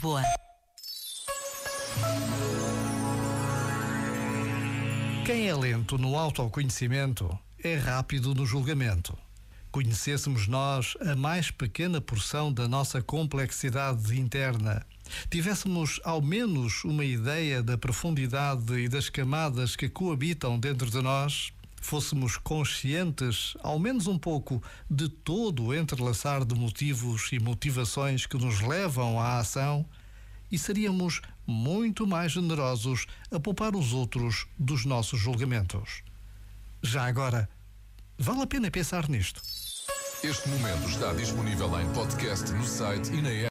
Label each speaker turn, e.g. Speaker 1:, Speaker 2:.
Speaker 1: Boa.
Speaker 2: Quem é lento no autoconhecimento é rápido no julgamento. Conhecêssemos nós a mais pequena porção da nossa complexidade interna, tivéssemos ao menos uma ideia da profundidade e das camadas que coabitam dentro de nós, fôssemos conscientes, ao menos um pouco, de todo o entrelaçar de motivos e motivações que nos levam à ação, e seríamos muito mais generosos a poupar os outros dos nossos julgamentos. Já agora, vale a pena pensar nisto.
Speaker 3: Este momento está disponível em podcast no site e na app.